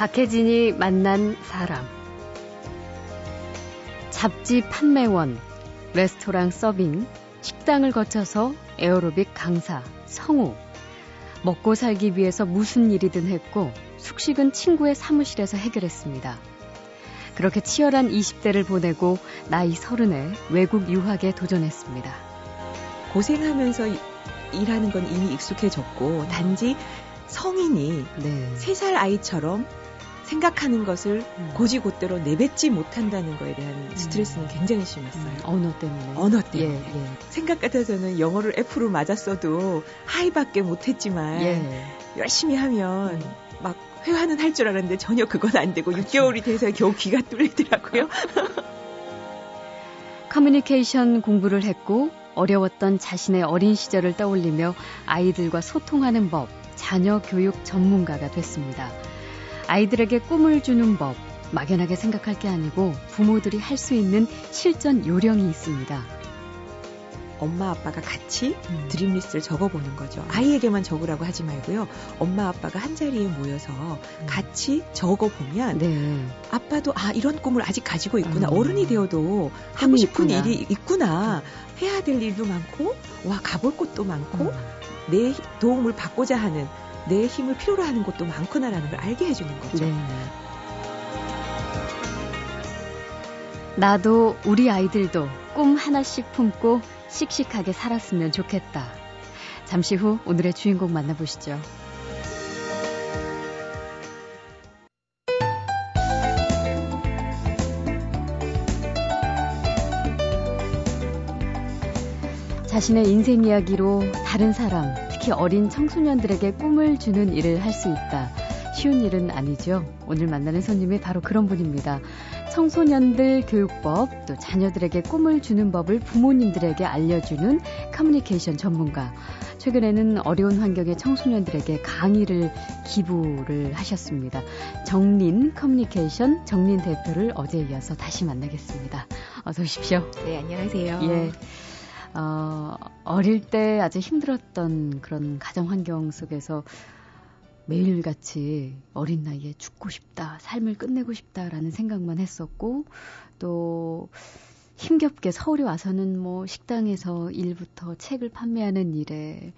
박혜진이 만난 사람. 잡지 판매원, 레스토랑 서빙, 식당을 거쳐서 에어로빅 강사, 성우. 먹고 살기 위해서 무슨 일이든 했고 숙식은 친구의 사무실에서 해결했습니다. 그렇게 치열한 20대를 보내고 나이 서른에 외국 유학에 도전했습니다. 고생하면서 일하는 건 이미 익숙해졌고 단지 성인이 네. 3살 아이처럼 생각하는 것을 음. 고지곧대로 내뱉지 못한다는 거에 대한 음. 스트레스는 굉장히 심했어요. 음. 언어 때문에. 언어 때문에. 예, 예. 생각 같아서는 영어를 F로 맞았어도 하이밖에 못했지만 예. 열심히 하면 음. 막 회화는 할 줄 알았는데 전혀 그건 안 되고 그렇죠. 6개월이 돼서 겨우 귀가 뚫리더라고요. 커뮤니케이션 공부를 했고 어려웠던 자신의 어린 시절을 떠올리며 아이들과 소통하는 법, 자녀 교육 전문가가 됐습니다. 아이들에게 꿈을 주는 법, 막연하게 생각할 게 아니고 부모들이 할 수 있는 실전 요령이 있습니다. 엄마 아빠가 같이 음. 드림리스트를 적어보는 거죠. 아이에게만 적으라고 하지 말고요. 엄마 아빠가 한 자리에 모여서 음. 같이 적어보면 네. 아빠도 아 이런 꿈을 아직 가지고 있구나. 음. 어른이 되어도 하고 싶은 있구나. 일이 있구나. 해야 될 일도 많고 와 가볼 곳도 많고 음. 내 도움을 받고자 하는 내 힘을 필요로 하는 곳도 많구나라는 걸 알게 해주는 거죠. 네. 나도 우리 아이들도 꿈 하나씩 품고 씩씩하게 살았으면 좋겠다. 잠시 후 오늘의 주인공 만나보시죠. 자신의 인생 이야기로 다른 사람, 특히 어린 청소년들에게 꿈을 주는 일을 할 수 있다. 쉬운 일은 아니죠. 오늘 만나는 손님이 바로 그런 분입니다. 청소년들 교육법, 또 자녀들에게 꿈을 주는 법을 부모님들에게 알려주는 커뮤니케이션 전문가. 최근에는 어려운 환경의 청소년들에게 강의를 기부를 하셨습니다. 정린 커뮤니케이션 정린 대표를 어제에 이어서 다시 만나겠습니다. 어서 오십시오. 네, 안녕하세요. 예. 어, 어릴 때 아주 힘들었던 그런 가정 환경 속에서 매일같이 어린 나이에 죽고 싶다, 삶을 끝내고 싶다라는 생각만 했었고, 또 힘겹게 서울에 와서는 뭐 식당에서 일부터 책을 판매하는 일에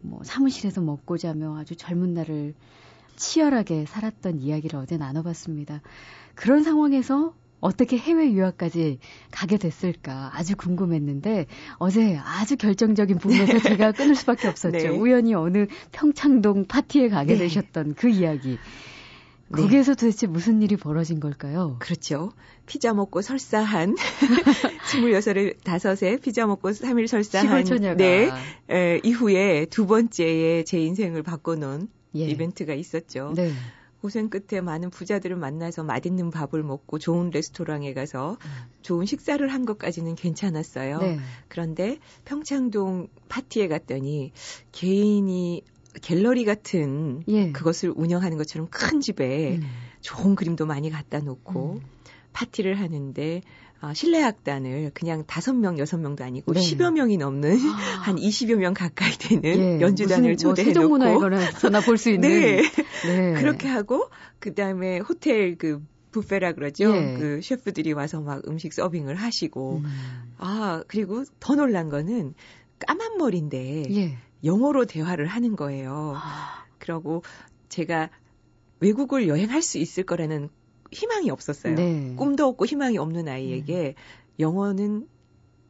뭐 사무실에서 먹고 자며 아주 젊은 날을 치열하게 살았던 이야기를 어제 나눠봤습니다. 그런 상황에서 어떻게 해외 유학까지 가게 됐을까 아주 궁금했는데 어제 아주 결정적인 부분에서 제가 끊을 수밖에 없었죠. 네. 우연히 어느 평창동 파티에 가게 네. 되셨던 그 이야기. 네. 거기에서 도대체 무슨 일이 벌어진 걸까요? 그렇죠. 피자 먹고 설사한 26에 5에 피자 먹고 3일 설사한 시골 네. 에, 이후에 두 번째에 제 인생을 바꿔놓은 예. 이벤트가 있었죠. 네. 고생 끝에 많은 부자들을 만나서 맛있는 밥을 먹고 좋은 레스토랑에 가서 좋은 식사를 한 것까지는 괜찮았어요. 네. 그런데 평창동 파티에 갔더니 개인이 갤러리 같은 예. 그것을 운영하는 것처럼 큰 집에 음. 좋은 그림도 많이 갖다 놓고 음. 파티를 하는데 어, 실내악단을 그냥 다섯 명, 여섯 명도 아니고 네. 10여 명이 넘는 아. 한 20여 명 가까이 되는 예. 연주단을 뭐 초대해 놓고 세종문화회관에서나 볼 수 있는 네. 네. 그렇게 하고 그다음에 호텔 그 부페라 그러죠. 예. 그 셰프들이 와서 막 음식 서빙을 하시고 음. 아 그리고 더 놀란 거는 까만 머리인데 예. 영어로 대화를 하는 거예요. 아. 그러고 제가 외국을 여행할 수 있을 거라는 희망이 없었어요. 네. 꿈도 없고 희망이 없는 아이에게 음. 영어는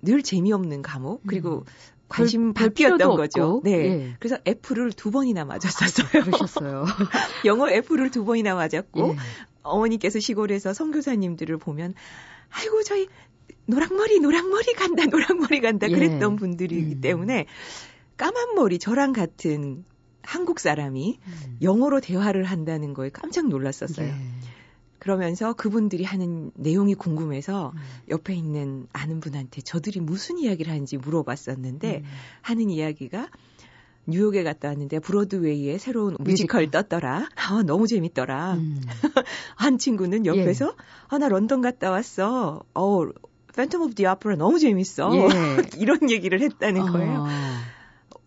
늘 재미없는 과목 그리고 음. 관심 받기였던 거죠. 네. 예. 그래서 F를 두 번이나 맞았었어요. 아, 그러셨어요. 영어 F를 두 번이나 맞았고 예. 어머니께서 시골에서 선교사님들을 보면 아이고 저희 노랑머리 노랑머리 간다 노랑머리 간다 예. 그랬던 분들이기 음. 때문에 까만 머리 저랑 같은 한국 사람이 음. 영어로 대화를 한다는 거에 깜짝 놀랐었어요. 예. 그러면서 그분들이 하는 내용이 궁금해서 음. 옆에 있는 아는 분한테 저들이 무슨 이야기를 하는지 물어봤었는데 음. 하는 이야기가 뉴욕에 갔다 왔는데 브로드웨이에 새로운 뮤지컬 떴더라. 아, 너무 재밌더라. 음. 한 친구는 옆에서 예. 아, 나 런던 갔다 왔어. 어, Phantom of the Opera 너무 재밌어. 예. 이런 얘기를 했다는 거예요. 어.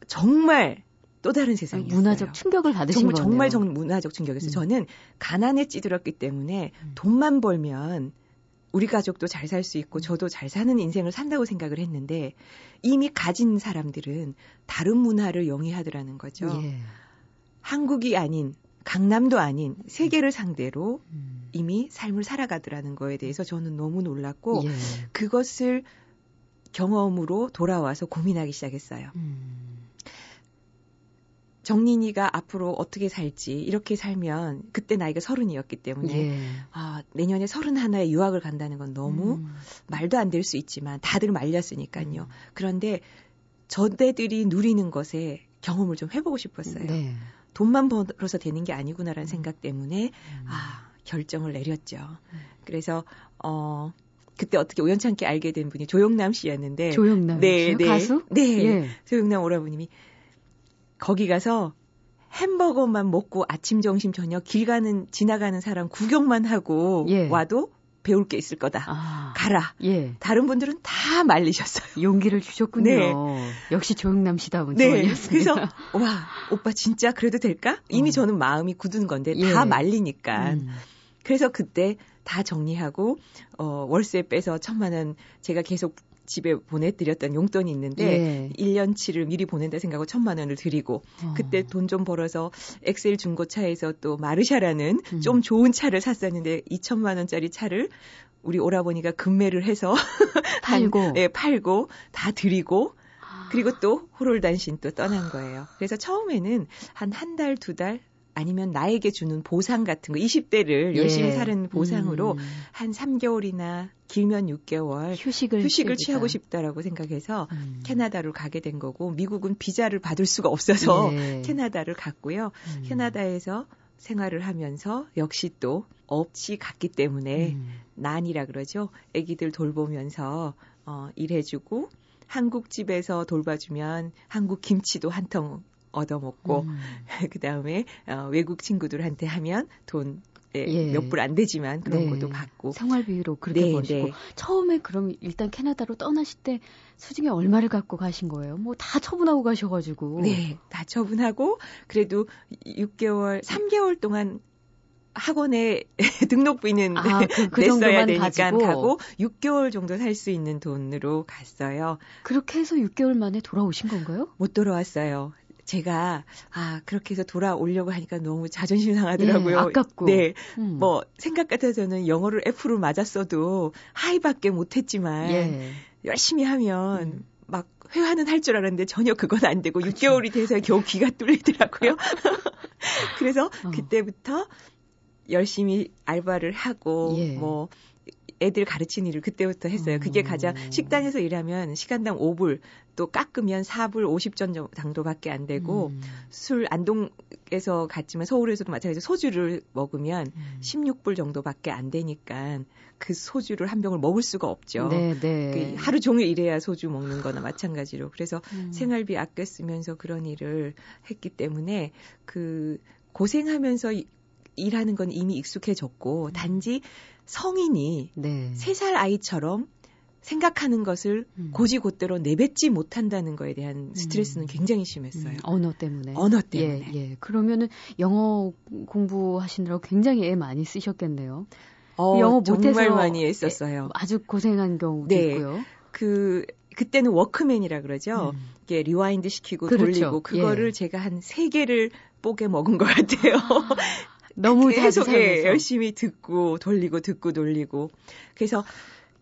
정말 또 다른 세상이었어요. 문화적 충격을 받으신 정말 거네요. 정말 정 문화적 충격이었어요. 음. 저는 가난에 찌들었기 때문에 음. 돈만 벌면 우리 가족도 잘 살 수 있고 저도 잘 사는 인생을 산다고 생각을 했는데 이미 가진 사람들은 다른 문화를 영위하더라는 거죠. 예. 한국이 아닌 강남도 아닌 세계를 상대로 음. 이미 삶을 살아가더라는 거에 대해서 저는 너무 놀랐고 예. 그것을 경험으로 돌아와서 고민하기 시작했어요. 음. 정린이가 앞으로 어떻게 살지 이렇게 살면 그때 나이가 서른이었기 때문에 예. 아, 내년에 서른 하나에 유학을 간다는 건 너무 음. 말도 안 될 수 있지만 다들 말렸으니까요. 음. 그런데 저대들이 누리는 것에 경험을 좀 해보고 싶었어요. 네. 돈만 벌어서 되는 게 아니구나라는 음. 생각 때문에 음. 아 결정을 내렸죠. 음. 그래서 어 그때 어떻게 우연찮게 알게 된 분이 조영남 씨였는데 조영남 네, 네, 가수? 네, 예. 조영남 오라버님이 거기 가서 햄버거만 먹고 아침, 점심, 저녁 길 가는 지나가는 사람 구경만 하고 예. 와도 배울 게 있을 거다. 아, 가라. 예. 다른 분들은 다 말리셨어요. 용기를 주셨군요. 네. 역시 조영남 씨다운 네. 그래서 와 오빠 진짜 그래도 될까? 이미 어. 저는 마음이 굳은 건데 예. 다 말리니까. 음. 그래서 그때 다 정리하고 어 월세 빼서 천만 원 제가 계속 집에 보내드렸던 용돈이 있는데 예. 1년치를 미리 보낸다 생각하고 천만 원을 드리고 어. 그때 돈 좀 벌어서 엑셀 중고차에서 또 마르샤라는 음. 좀 좋은 차를 샀었는데 2천만 원짜리 차를 우리 오라버니가 금매를 해서 팔고 한, 예, 팔고 다 드리고 그리고 또 호롤단신 또 떠난 거예요. 그래서 처음에는 한 한 달, 두 달, 아니면 나에게 주는 보상 같은 거 20대를 예. 열심히 사는 보상으로 음. 한 3개월이나 길면 6개월 휴식을 휴식을 취하고 싶다라고 생각해서 음. 캐나다로 가게 된 거고 미국은 비자를 받을 수가 없어서 예. 캐나다를 갔고요. 음. 캐나다에서 생활을 하면서 역시 또 없이 갔기 때문에 음. 난이라 그러죠. 아기들 돌보면서 어 일해 주고 한국 집에서 돌봐주면 한국 김치도 한 통 얻어먹고 음. 그 다음에 어, 외국 친구들한테 하면 돈 예, 예. 몇불 안 되지만 그런 네. 것도 받고 생활비로 그렇게 네, 버시고 네. 처음에 그럼 일단 캐나다로 떠나실 때 수중에 얼마를 갖고 가신 거예요? 뭐 다 처분하고 가셔가지고 네, 다 처분하고 그래도 6개월, 3개월 동안 학원에 등록비는 아, 그, 그 냈어야 되니까 가지고. 가고 6개월 정도 살 수 있는 돈으로 갔어요. 그렇게 해서 6개월 만에 돌아오신 건가요? 못 돌아왔어요. 제가 아 그렇게 해서 돌아오려고 하니까 너무 자존심 상하더라고요. 예, 아깝고. 네, 음. 뭐 생각 같아서는 영어를 F로 맞았어도 하이밖에 못했지만 예. 열심히 하면 음. 막 회화는 할 줄 알았는데 전혀 그건 안 되고 그쵸. 6개월이 돼서 겨우 귀가 뚫리더라고요. 그래서 어. 그때부터 열심히 알바를 하고 예. 뭐 애들 가르치는 일을 그때부터 했어요. 그게 가장 음. 식당에서 일하면 시간당 5불 또 깎으면 4불 50전 정도밖에 안 되고 음. 술 안동에서 갔지만 서울에서도 마찬가지로 소주를 먹으면 음. 16불 정도밖에 안 되니까 그 소주를 한 병을 먹을 수가 없죠. 네, 네. 그 하루 종일 일해야 소주 먹는 거나 마찬가지로. 그래서 음. 생활비 아껴 쓰면서 그런 일을 했기 때문에 그 고생하면서 일하는 건 이미 익숙해졌고 음. 단지 성인이 네. 3살 아이처럼 생각하는 것을 음. 곧이곧대로 내뱉지 못한다는 거에 대한 스트레스는 음. 굉장히 심했어요. 음. 언어 때문에. 언어 때문에. 예, 예. 그러면은 영어 공부하시느라고 굉장히 애 많이 쓰셨겠네요. 어, 영어 못해서 정말 많이 했었어요. 아주 고생한 경우도 네. 있고요. 그 그때는 워크맨이라 그러죠. 음. 이게 rewind 시키고 그렇죠. 돌리고 그거를 예. 제가 한 세 개를 뽀개 먹은 것 같아요. 너무 계속 예, 열심히 듣고 돌리고 듣고 돌리고 그래서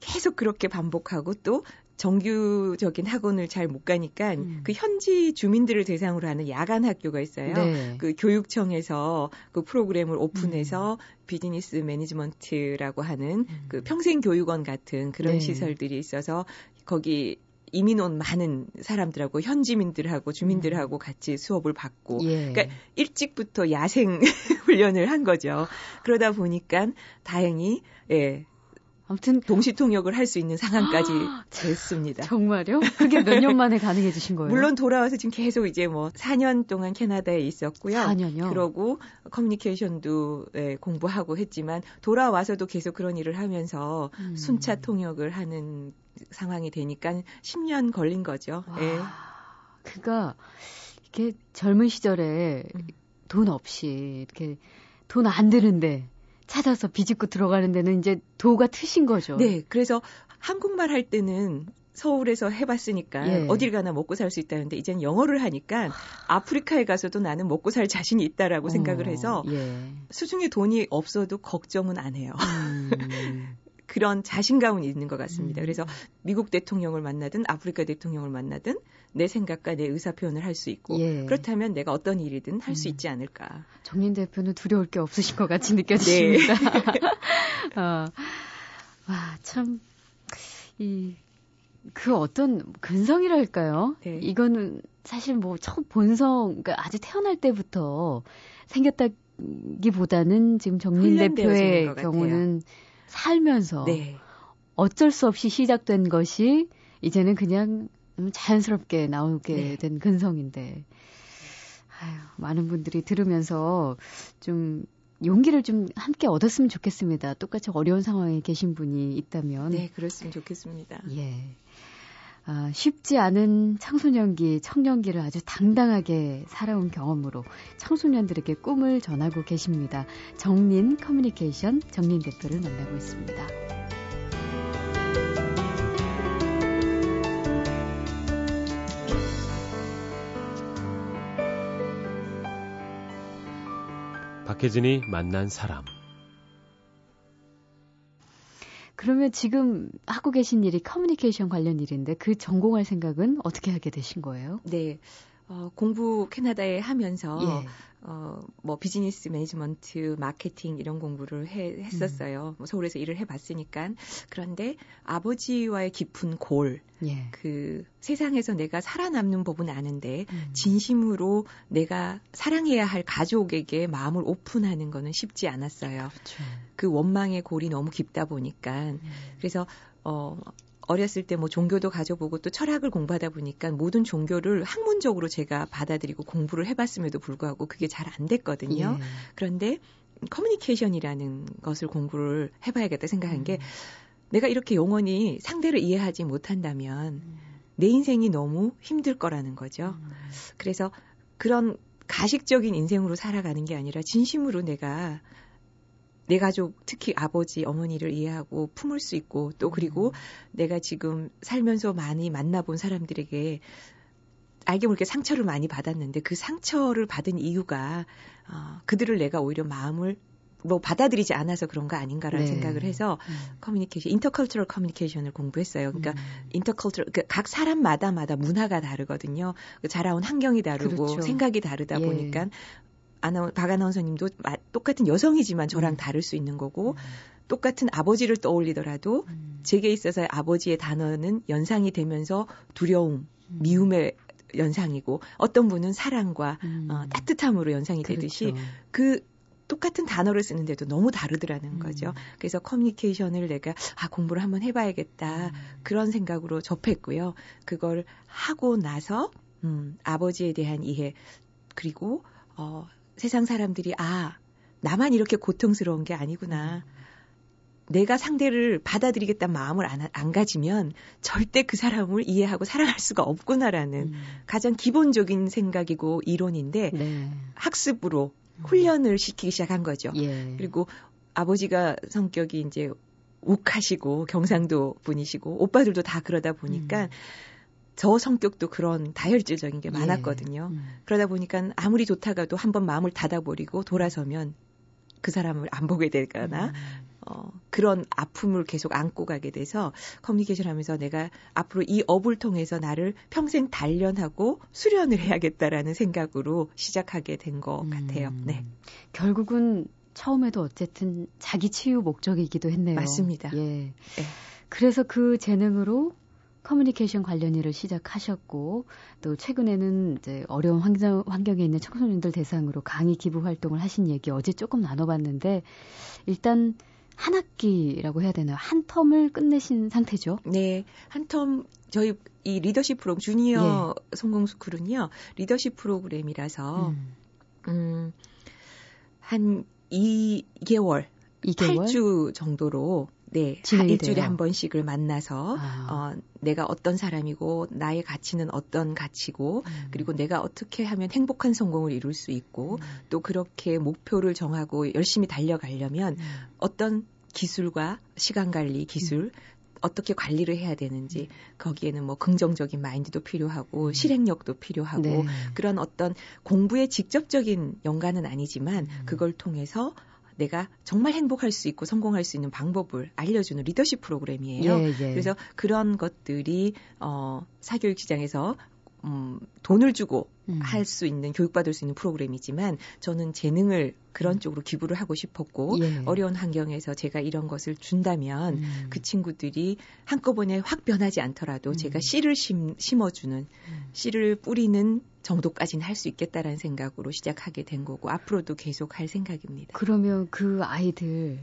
계속 그렇게 반복하고 또 정규적인 학원을 잘 못 가니까 음. 그 현지 주민들을 대상으로 하는 야간 학교가 있어요. 네. 그 교육청에서 그 프로그램을 오픈해서 음. 비즈니스 매니지먼트라고 하는 음. 그 평생 교육원 같은 그런 네. 시설들이 있어서 거기 이민 온 많은 사람들하고 현지민들하고 주민들하고 음. 같이 수업을 받고 예. 그러니까 일찍부터 야생 훈련을 한 거죠. 그러다 보니까 다행히 예. 아무튼 동시 통역을 할 수 있는 상황까지 됐습니다. 정말요? 그게 몇 년 만에 가능해지신 거예요? 물론 돌아와서 지금 계속 이제 뭐 4년 동안 캐나다에 있었고요. 4년요? 그러고 커뮤니케이션도 예, 공부하고 했지만 돌아와서도 계속 그런 일을 하면서 음. 순차 통역을 하는 상황이 되니까 10년 걸린 거죠. 와, 예. 그가 이렇게 젊은 시절에 음. 돈 없이 이렇게 돈 안 드는데 찾아서 비집고 들어가는 데는 이제 도가 트신 거죠. 네. 그래서 한국말 할 때는 서울에서 해봤으니까 예. 어딜 가나 먹고 살 수 있다는데 이젠 영어를 하니까 아프리카에 가서도 나는 먹고 살 자신이 있다라고 어, 생각을 해서 예. 수중에 돈이 없어도 걱정은 안 해요. 음. 그런 자신감은 있는 것 같습니다. 음. 그래서 미국 대통령을 만나든 아프리카 대통령을 만나든 내 생각과 내 의사 표현을 할 수 있고 예. 그렇다면 내가 어떤 일이든 할수 음. 있지 않을까. 정민 대표는 두려울 게 없으신 것 같이 느껴집니다. 네. 어. 와, 참, 이, 그 어떤 근성이랄까요? 네. 이거는 사실 뭐 첫 본성, 그러니까 아주 태어날 때부터 생겼다기보다는 지금 정민 대표의 경우는 살면서 네. 어쩔 수 없이 시작된 것이 이제는 그냥 자연스럽게 나오게 네. 된 근성인데, 아유, 많은 분들이 들으면서 좀 용기를 좀 함께 얻었으면 좋겠습니다. 똑같이 어려운 상황에 계신 분이 있다면. 네, 그랬으면 좋겠습니다. 예. 아, 쉽지 않은 청소년기, 청년기를 아주 당당하게 살아온 경험으로 청소년들에게 꿈을 전하고 계십니다. 정린 커뮤니케이션 정린 대표를 만나고 있습니다. 박혜진이 만난 사람 그러면 지금 하고 계신 일이 커뮤니케이션 관련 일인데 그 전공할 생각은 어떻게 하게 되신 거예요? 네. 어, 공부 캐나다에 하면서 예. 어, 뭐 비즈니스 매니지먼트, 마케팅 이런 공부를 해, 했었어요. 음. 뭐 서울에서 일을 해봤으니까. 그런데 아버지와의 깊은 골, 예. 그 세상에서 내가 살아남는 법은 아는데 음. 진심으로 내가 사랑해야 할 가족에게 마음을 오픈하는 거는 쉽지 않았어요. 그렇죠. 그 원망의 골이 너무 깊다 보니까. 음. 그래서 어 어렸을 때 뭐 종교도 가져보고 또 철학을 공부하다 보니까 모든 종교를 학문적으로 제가 받아들이고 공부를 해봤음에도 불구하고 그게 잘 안 됐거든요. 예. 그런데 커뮤니케이션이라는 것을 공부를 해봐야겠다 생각한 게 음. 내가 이렇게 영원히 상대를 이해하지 못한다면 음. 내 인생이 너무 힘들 거라는 거죠. 음. 그래서 그런 가식적인 인생으로 살아가는 게 아니라 진심으로 내가 내 가족, 특히 아버지, 어머니를 이해하고 품을 수 있고 또 그리고 음. 내가 지금 살면서 많이 만나본 사람들에게 알게 모르게 상처를 많이 받았는데 그 상처를 받은 이유가 어, 그들을 내가 오히려 마음을 뭐 받아들이지 않아서 그런 거 아닌가라는 네. 생각을 해서 음. 커뮤니케이션, 인터컬처럴 커뮤니케이션을 공부했어요. 그러니까 음. 인터컬처럴 그러니까 각 사람마다마다 문화가 다르거든요. 그 자라온 환경이 다르고 그렇죠. 생각이 다르다 예. 보니까 아나운 박 아나운서님도 똑같은 여성이지만 저랑 음. 다를 수 있는 거고 음. 똑같은 아버지를 떠올리더라도 음. 제게 있어서 아버지의 단어는 연상이 되면서 두려움, 음. 미움의 연상이고 어떤 분은 사랑과 음. 어, 따뜻함으로 연상이 그렇죠. 되듯이 그 똑같은 단어를 쓰는데도 너무 다르더라는 음. 거죠. 그래서 커뮤니케이션을 내가 아 공부를 한번 해봐야겠다 음. 그런 생각으로 접했고요. 그걸 하고 나서 음, 아버지에 대한 이해 그리고 어, 세상 사람들이 아 나만 이렇게 고통스러운 게 아니구나. 내가 상대를 받아들이겠다는 마음을 안, 안 가지면 절대 그 사람을 이해하고 사랑할 수가 없구나라는 음. 가장 기본적인 생각이고 이론인데 네. 학습으로 훈련을 시키기 시작한 거죠. 예. 그리고 아버지가 성격이 이제 욱하시고 경상도 분이시고 오빠들도 다 그러다 보니까 음. 저 성격도 그런 다혈질적인 게 예. 많았거든요. 예. 음. 그러다 보니까 아무리 좋다가도 한번 마음을 닫아버리고 돌아서면 그 사람을 안 보게 되거나 음. 어, 그런 아픔을 계속 안고 가게 돼서 커뮤니케이션 하면서 내가 앞으로 이 업을 통해서 나를 평생 단련하고 수련을 해야겠다라는 생각으로 시작하게 된것 음. 같아요. 네. 결국은 처음에도 어쨌든 자기 치유 목적이기도 했네요. 맞습니다. 예. 네. 그래서 그 재능으로 커뮤니케이션 관련 일을 시작하셨고 또 최근에는 이제 어려운 환경, 환경에 있는 청소년들 대상으로 강의 기부 활동을 하신 얘기 어제 조금 나눠봤는데 일단 한 학기라고 해야 되나요? 한 텀을 끝내신 상태죠? 네, 한 텀 저희 이 리더십 프로그램 주니어 예. 성공스쿨은요 리더십 프로그램이라서 음, 음 한 2개월 2개월? 8주 정도로 네, 일주일에 한 번씩을 만나서 아. 어, 내가 어떤 사람이고 나의 가치는 어떤 가치고 음. 그리고 내가 어떻게 하면 행복한 성공을 이룰 수 있고 음. 또 그렇게 목표를 정하고 열심히 달려가려면 음. 어떤 기술과 시간 관리 기술 음. 어떻게 관리를 해야 되는지 음. 거기에는 뭐 긍정적인 마인드도 필요하고 음. 실행력도 필요하고 네. 그런 어떤 공부에 직접적인 연관은 아니지만 그걸 통해서 내가 정말 행복할 수 있고 성공할 수 있는 방법을 알려주는 리더십 프로그램이에요. 예, 예. 그래서 그런 것들이 어, 사교육 시장에서 음, 돈을 주고 음. 할수 있는 교육받을 수 있는 프로그램이지만 저는 재능을 그런 음. 쪽으로 기부를 하고 싶었고 예. 어려운 환경에서 제가 이런 것을 준다면 음. 그 친구들이 한꺼번에 확 변하지 않더라도 음. 제가 씨를 심, 심어주는 음. 씨를 뿌리는 정도까지는 할 수 있겠다라는 생각으로 시작하게 된 거고 앞으로도 계속 할 생각입니다. 그러면 그 아이들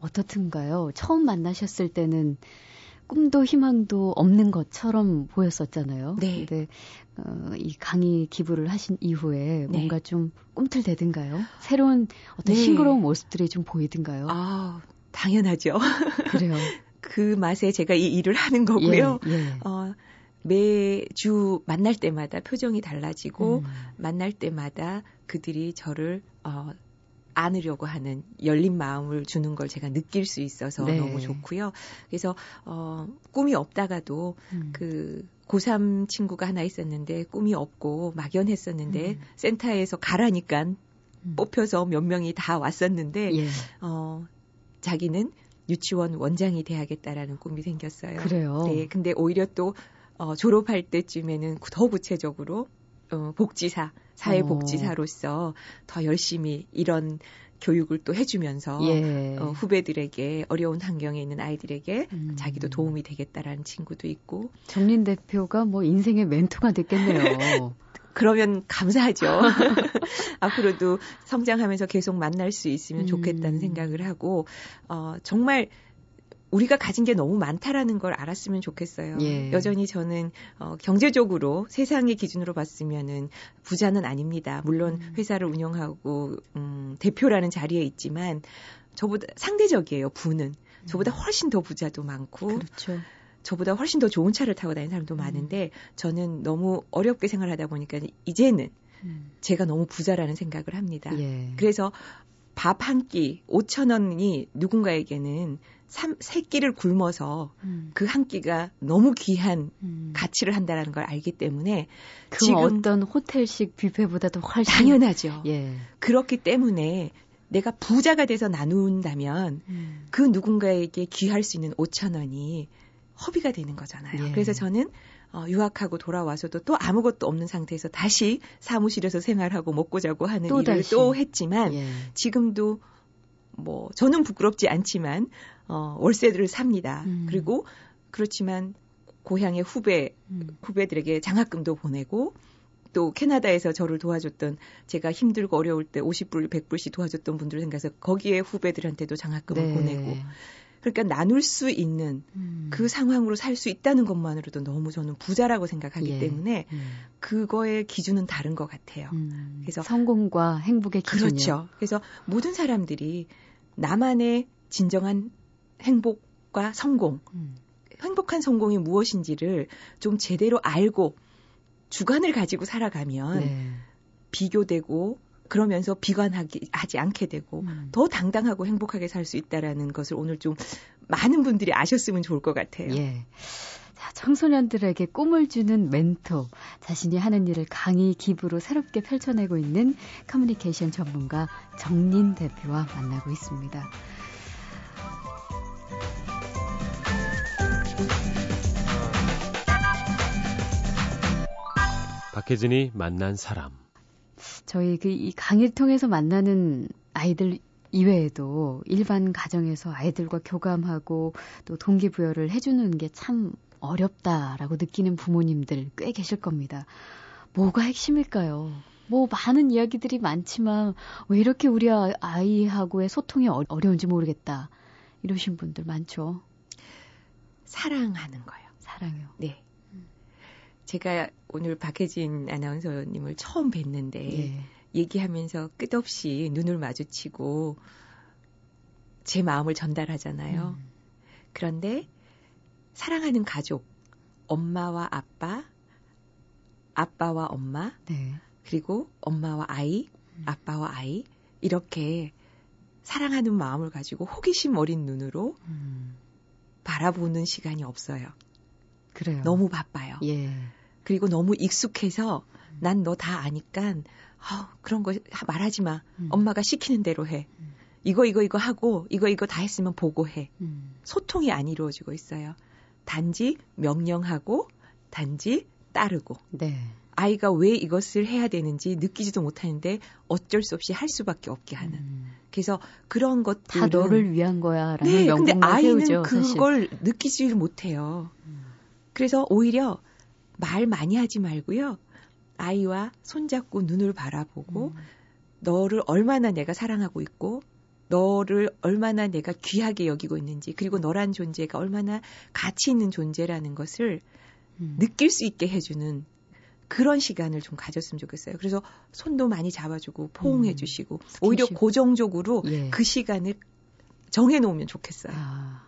어떻든가요? 처음 만나셨을 때는 꿈도 희망도 없는 것처럼 보였었잖아요. 네. 근데 어, 이 강의 기부를 하신 이후에 네. 뭔가 좀 꿈틀대든가요? 새로운 어떤 네. 싱그러운 모습들이 좀 보이든가요? 아, 당연하죠. 그래요. 그 맛에 제가 이 일을 하는 거고요. 예, 예. 어, 매주 만날 때마다 표정이 달라지고 음. 만날 때마다 그들이 저를 어, 안으려고 하는 열린 마음을 주는 걸 제가 느낄 수 있어서 네. 너무 좋고요. 그래서 어 꿈이 없다가도 음. 그 고3 친구가 하나 있었는데 꿈이 없고 막연했었는데 음. 센터에서 가라니까 음. 뽑혀서 몇 명이 다 왔었는데 예. 어 자기는 유치원 원장이 돼야겠다라는 꿈이 생겼어요. 그래요. 네. 근데 오히려 또 어, 졸업할 때쯤에는 더 구체적으로 어, 복지사 사회복지사로서 더 열심히 이런 교육을 또 해주면서 예. 어, 후배들에게 어려운 환경에 있는 아이들에게 음. 자기도 도움이 되겠다라는 친구도 있고 정린 대표가 뭐 인생의 멘토가 됐겠네요. 그러면 감사하죠. 앞으로도 성장하면서 계속 만날 수 있으면 좋겠다는 음. 생각을 하고 어, 정말 우리가 가진 게 너무 많다라는 걸 알았으면 좋겠어요. 예. 여전히 저는 어, 경제적으로 세상의 기준으로 봤으면은 부자는 아닙니다. 물론 음. 회사를 운영하고 음, 대표라는 자리에 있지만 저보다 상대적이에요. 부는 저보다 음. 훨씬 더 부자도 많고 그렇죠. 저보다 훨씬 더 좋은 차를 타고 다니는 사람도 음. 많은데 저는 너무 어렵게 생활하다 보니까 이제는 음. 제가 너무 부자라는 생각을 합니다. 예. 그래서 밥 한 끼 5천 원이 누군가에게는 삼, 세 끼를 굶어서 음. 그한 끼가 너무 귀한 음. 가치를 한다라는 걸 알기 때문에 그 지금 어떤 호텔식 뷔페보다도 훨씬 당연하죠. 예. 그렇기 때문에 내가 부자가 돼서 나눈다면 음. 그 누군가에게 귀할 수 있는 5천 원이 허비가 되는 거잖아요. 예. 그래서 저는 어, 유학하고 돌아와서도 또 아무것도 없는 상태에서 다시 사무실에서 생활하고 먹고 자고 하는 또 일을 다시. 또 했지만 예. 지금도 뭐 저는 부끄럽지 않지만 어, 월세들을 삽니다. 음. 그리고 그렇지만 고향의 후배 음. 후배들에게 장학금도 보내고 또 캐나다에서 저를 도와줬던 제가 힘들고 어려울 때 50불, 100불씩 도와줬던 분들을 생각해서 거기에 후배들한테도 장학금을 네. 보내고 그러니까 나눌 수 있는 음. 그 상황으로 살 수 있다는 것만으로도 너무 저는 부자라고 생각하기 예. 때문에 음. 그거의 기준은 다른 것 같아요. 음. 그래서 성공과 행복의 기준이요. 그렇죠. 그래서 모든 사람들이 나만의 진정한 행복과 성공, 음. 행복한 성공이 무엇인지를 좀 제대로 알고 주관을 가지고 살아가면 네. 비교되고 그러면서 비관하기 하지 않게 되고 음. 더 당당하고 행복하게 살 수 있다라는 것을 오늘 좀 많은 분들이 아셨으면 좋을 것 같아요. 예. 자, 청소년들에게 꿈을 주는 멘토, 자신이 하는 일을 강의 기부로 새롭게 펼쳐내고 있는 커뮤니케이션 전문가 정린 대표와 만나고 있습니다. 박혜진이 만난 사람. 저희 그 이 강의를 통해서 만나는 아이들 이외에도 일반 가정에서 아이들과 교감하고 또 동기부여를 해주는 게 참 어렵다라고 느끼는 부모님들 꽤 계실 겁니다. 뭐가 핵심일까요? 뭐 많은 이야기들이 많지만 왜 이렇게 우리 아, 아이하고의 소통이 어, 어려운지 모르겠다. 이러신 분들 많죠. 사랑하는 거예요. 사랑요. 네. 제가 오늘 박혜진 아나운서님을 처음 뵀는데 예. 얘기하면서 끝없이 눈을 마주치고 제 마음을 전달하잖아요. 음. 그런데 사랑하는 가족, 엄마와 아빠, 아빠와 엄마, 네. 그리고 엄마와 아이, 음. 아빠와 아이, 이렇게 사랑하는 마음을 가지고 호기심 어린 눈으로 음. 바라보는 시간이 없어요. 그래요. 너무 바빠요. 예. 그리고 너무 익숙해서 음. 난너 다 아니까 아, 그런 거 말하지 마. 음. 엄마가 시키는 대로 해. 음. 이거 이거 이거 하고 이거 이거 다 했으면 보고해. 음. 소통이 안 이루어지고 있어요. 단지 명령하고 단지 따르고. 네. 아이가 왜 이것을 해야 되는지 느끼지도 못하는데 어쩔 수 없이 할 수밖에 없게 하는. 음. 그래서 그런 것들 다 너를 위한 거야라는 네, 근데 아이는 세우죠, 그걸 사실. 느끼지 못해요. 음. 그래서 오히려 말 많이 하지 말고요. 아이와 손잡고 눈을 바라보고 음. 너를 얼마나 내가 사랑하고 있고 너를 얼마나 내가 귀하게 여기고 있는지 그리고 너란 존재가 얼마나 가치 있는 존재라는 것을 음. 느낄 수 있게 해주는 그런 시간을 좀 가졌으면 좋겠어요. 그래서 손도 많이 잡아주고 포옹해 음. 주시고 오히려 고정적으로 예. 그 시간을 정해 놓으면 좋겠어요. 아.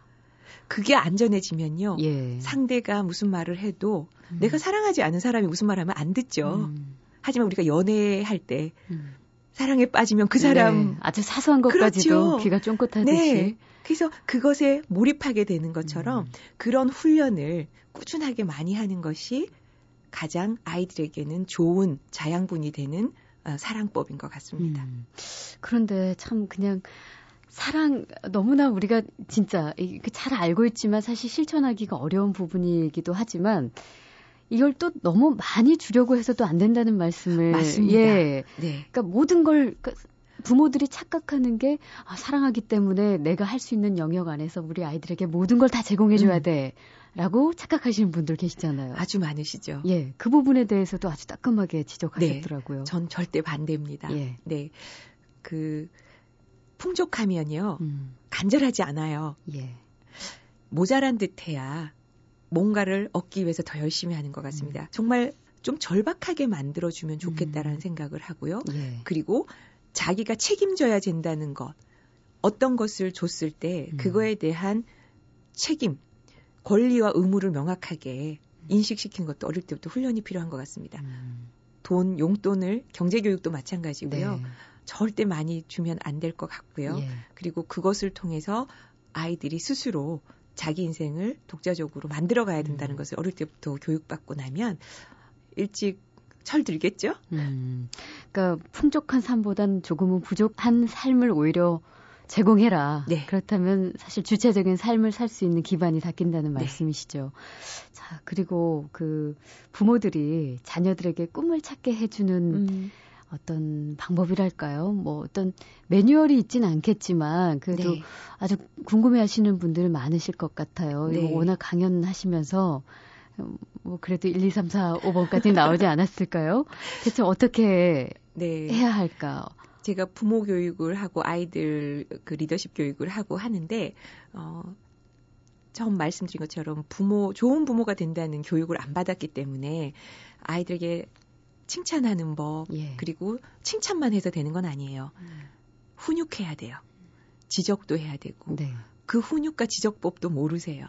그게 안전해지면요. 예. 상대가 무슨 말을 해도 음. 내가 사랑하지 않은 사람이 무슨 말 하면 안 듣죠. 음. 하지만 우리가 연애할 때 음. 사랑에 빠지면 그 사람 네. 아주 사소한 것까지도 그렇죠. 귀가 쫑긋하듯이 네. 그래서 그것에 몰입하게 되는 것처럼 음. 그런 훈련을 꾸준하게 많이 하는 것이 가장 아이들에게는 좋은 자양분이 되는 어, 사랑법인 것 같습니다. 음. 그런데 참 그냥 사랑 너무나 우리가 진짜 잘 알고 있지만 사실 실천하기가 어려운 부분이기도 하지만 이걸 또 너무 많이 주려고 해서도 안 된다는 말씀을 맞습니다. 예. 네. 그러니까 모든 걸 그러니까 부모들이 착각하는 게 아, 사랑하기 때문에 내가 할 수 있는 영역 안에서 우리 아이들에게 모든 걸 다 제공해 줘야 음. 돼. 라고 착각하시는 분들 계시잖아요. 아주 많으시죠. 예. 그 부분에 대해서도 아주 따끔하게 지적하셨더라고요. 네, 전 절대 반대입니다. 예. 네. 그 풍족하면요. 음. 간절하지 않아요. 예. 모자란 듯해야 뭔가를 얻기 위해서 더 열심히 하는 것 같습니다. 음. 정말 좀 절박하게 만들어주면 좋겠다라는 음. 생각을 하고요. 예. 그리고 자기가 책임져야 된다는 것, 어떤 것을 줬을 때 음. 그거에 대한 책임, 권리와 의무를 명확하게 인식시킨 것도 어릴 때부터 훈련이 필요한 것 같습니다. 음. 돈, 용돈을 경제교육도 마찬가지고요. 네. 절대 많이 주면 안 될 것 같고요. 예. 그리고 그것을 통해서 아이들이 스스로 자기 인생을 독자적으로 만들어 가야 된다는 음. 것을 어릴 때부터 교육받고 나면 일찍 철들겠죠? 음. 그러니까 풍족한 삶보단 조금은 부족한 삶을 오히려 제공해라. 네. 그렇다면 사실 주체적인 삶을 살 수 있는 기반이 닦인다는 네. 말씀이시죠. 자, 그리고 그 부모들이 자녀들에게 꿈을 찾게 해주는 음. 어떤 방법이랄까요? 뭐 어떤 매뉴얼이 있진 않겠지만 그래도 네. 아주 궁금해 하시는 분들 많으실 것 같아요. 네. 워낙 강연하시면서 뭐 그래도 1, 2, 3, 4, 5번까지 나오지 않았을까요? 대체 어떻게 네. 해야 할까? 제가 부모 교육을 하고 아이들 그 리더십 교육을 하고 하는데 어 처음 말씀드린 것처럼 부모 좋은 부모가 된다는 교육을 안 받았기 때문에 아이들에게 칭찬하는 법 예. 그리고 칭찬만 해서 되는 건 아니에요. 음. 훈육해야 돼요. 지적도 해야 되고 네. 그 훈육과 지적법도 모르세요.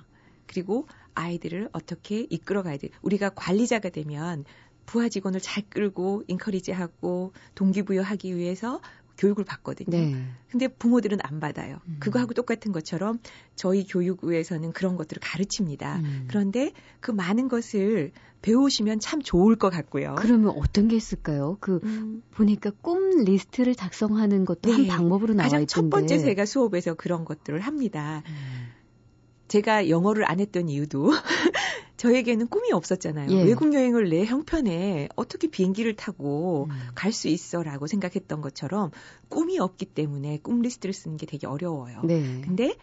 그리고 아이들을 어떻게 이끌어가야 돼. 우리가 관리자가 되면 부하 직원을 잘 끌고 인커리지하고 동기부여하기 위해서 교육을 받거든요. 네. 근데 부모들은 안 받아요. 음. 그거하고 똑같은 것처럼 저희 교육부에서는 그런 것들을 가르칩니다. 음. 그런데 그 많은 것을 배우시면 참 좋을 것 같고요. 그러면 어떤 게 있을까요? 그 음. 보니까 꿈 리스트를 작성하는 것도 네. 한 방법으로 나와 가장 있던데. 첫 번째 제가 수업에서 그런 것들을 합니다. 음. 제가 영어를 안 했던 이유도 저에게는 꿈이 없었잖아요. 예. 외국 여행을 내 형편에 어떻게 비행기를 타고 음. 갈수 있어라고 생각했던 것처럼 꿈이 없기 때문에 꿈 리스트를 쓰는 게 되게 어려워요. 네. 근데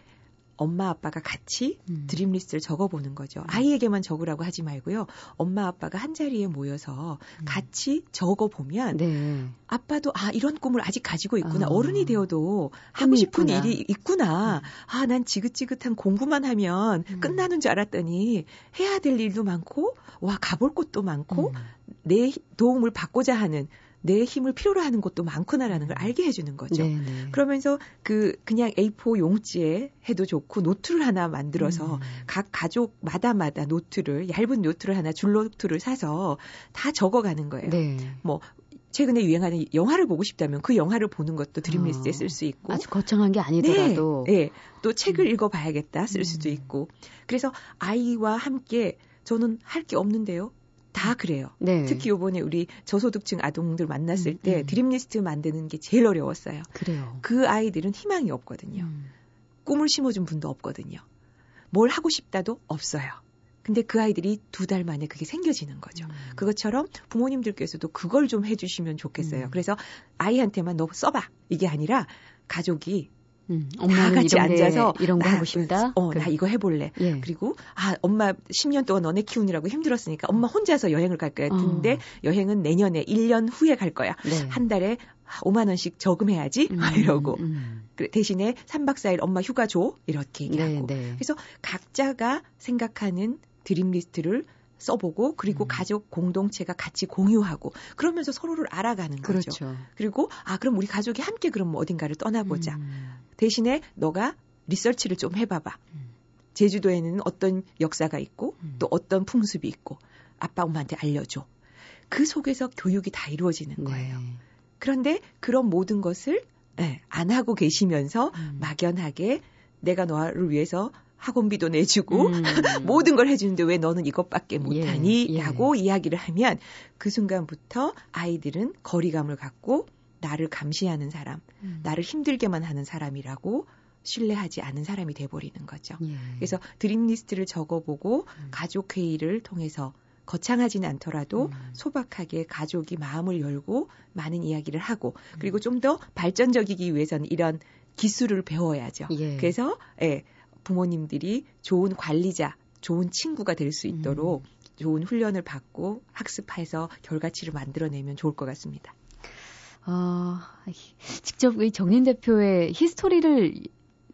엄마 아빠가 같이 음. dream list를 적어보는 거죠. 음. 아이에게만 적으라고 하지 말고요. 엄마 아빠가 한 자리에 모여서 음. 같이 적어보면 네. 아빠도 아 이런 꿈을 아직 가지고 있구나. 어. 어른이 되어도 하고 싶은 있구나. 일이 있구나. 음. 아 난 지긋지긋한 공부만 하면 음. 끝나는 줄 알았더니 해야 될 일도 많고 와 가볼 곳도 많고 내 도움을 받고자 하는 내 힘을 필요로 하는 곳도 많구나라는 걸 알게 해주는 거죠. 네네. 네. 그러면서 그 그냥 A4 용지에 해도 좋고 노트를 하나 만들어서 음. 각 가족마다마다 노트를 얇은 노트를 하나 줄 노트를 사서 다 적어가는 거예요. 네. 뭐 최근에 유행하는 영화를 보고 싶다면 그 영화를 보는 것도 dream list에 쓸 수 있고 아주 거창한 게 아니더라도 네, 네. 또 책을 음. 읽어봐야겠다 쓸 수도 음. 있고 그래서 아이와 함께 저는 할 게 없는데요. 다 그래요. 네. 특히 요번에 우리 저소득층 아동들 만났을 음, 때 음. 드림리스트 만드는 게 제일 어려웠어요. 그래요. 그 아이들은 희망이 없거든요. 음. 꿈을 심어준 분도 없거든요. 뭘 하고 싶다도 없어요. 근데 그 아이들이 두 달 만에 그게 생겨지는 거죠. 음. 그것처럼 부모님들께서도 그걸 좀 해주시면 좋겠어요. 음. 그래서 아이한테만 너 써봐 이게 아니라 가족이 음, 다 같이 앉아서 이런 거 나, 하고 싶다. 어, 그, 나 이거 해볼래. 예. 그리고 아 엄마 10년 동안 너네 키우느라고 힘들었으니까 엄마 혼자서 여행을 갈 거야. 근데 어. 여행은 내년에 1년 후에 갈 거야. 네. 한 달에 5만 원씩 저금해야지. 음, 이러고 음. 그 대신에 3박 4일 엄마 휴가 줘 이렇게 얘기하고. 네, 네. 그래서 각자가 생각하는 dream list를 써보고 그리고 음. 가족 공동체가 같이 공유하고 그러면서 서로를 알아가는 거죠. 그렇죠. 그리고 아 그럼 우리 가족이 함께 그럼 어딘가를 떠나보자. 음. 대신에 너가 리서치를 좀 해봐봐. 음. 제주도에는 어떤 역사가 있고 음. 또 어떤 풍습이 있고 아빠 엄마한테 알려줘. 그 속에서 교육이 다 이루어지는 네. 거예요. 네. 그런데 그런 모든 것을 네, 안 하고 계시면서 음. 막연하게 내가 너를 위해서 학원비도 내주고 음. 모든 걸 해주는데 왜 너는 이것밖에 못하니? 예, 예. 라고 이야기를 하면 그 순간부터 아이들은 거리감을 갖고 나를 감시하는 사람, 음. 나를 힘들게만 하는 사람이라고 신뢰하지 않은 사람이 돼버리는 거죠. 예. 그래서 드림 리스트를 적어보고 음. 가족 회의를 통해서 거창하지는 않더라도 음. 소박하게 가족이 마음을 열고 많은 이야기를 하고 그리고 음. 좀더 발전적이기 위해서는 이런 기술을 배워야죠. 예. 그래서 예, 부모님들이 좋은 관리자, 좋은 친구가 될 수 있도록 음. 좋은 훈련을 받고 학습해서 결과치를 만들어내면 좋을 것 같습니다. 어, 직접 정린 대표의 히스토리를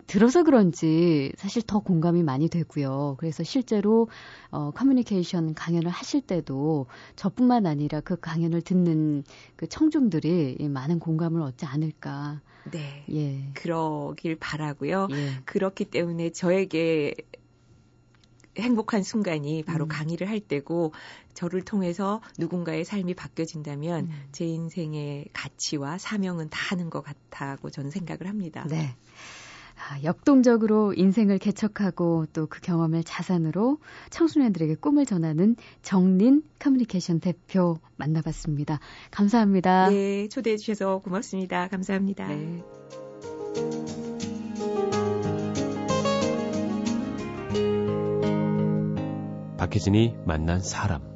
들어서 그런지 사실 더 공감이 많이 되고요. 그래서 실제로 어, 커뮤니케이션 강연을 하실 때도 저뿐만 아니라 그 강연을 듣는 그 청중들이 많은 공감을 얻지 않을까. 네. 예. 그러길 바라고요. 예. 그렇기 때문에 저에게 행복한 순간이 바로 음. 강의를 할 때고 저를 통해서 누군가의 삶이 바뀌어진다면 음. 제 인생의 가치와 사명은 다 하는 것 같다고 저는 생각을 합니다. 네. 아, 역동적으로 인생을 개척하고 또 그 경험을 자산으로 청소년들에게 꿈을 전하는 정린 커뮤니케이션 대표 만나봤습니다. 감사합니다. 네, 초대해 주셔서 고맙습니다. 감사합니다. 네. 박혜진이 만난 사람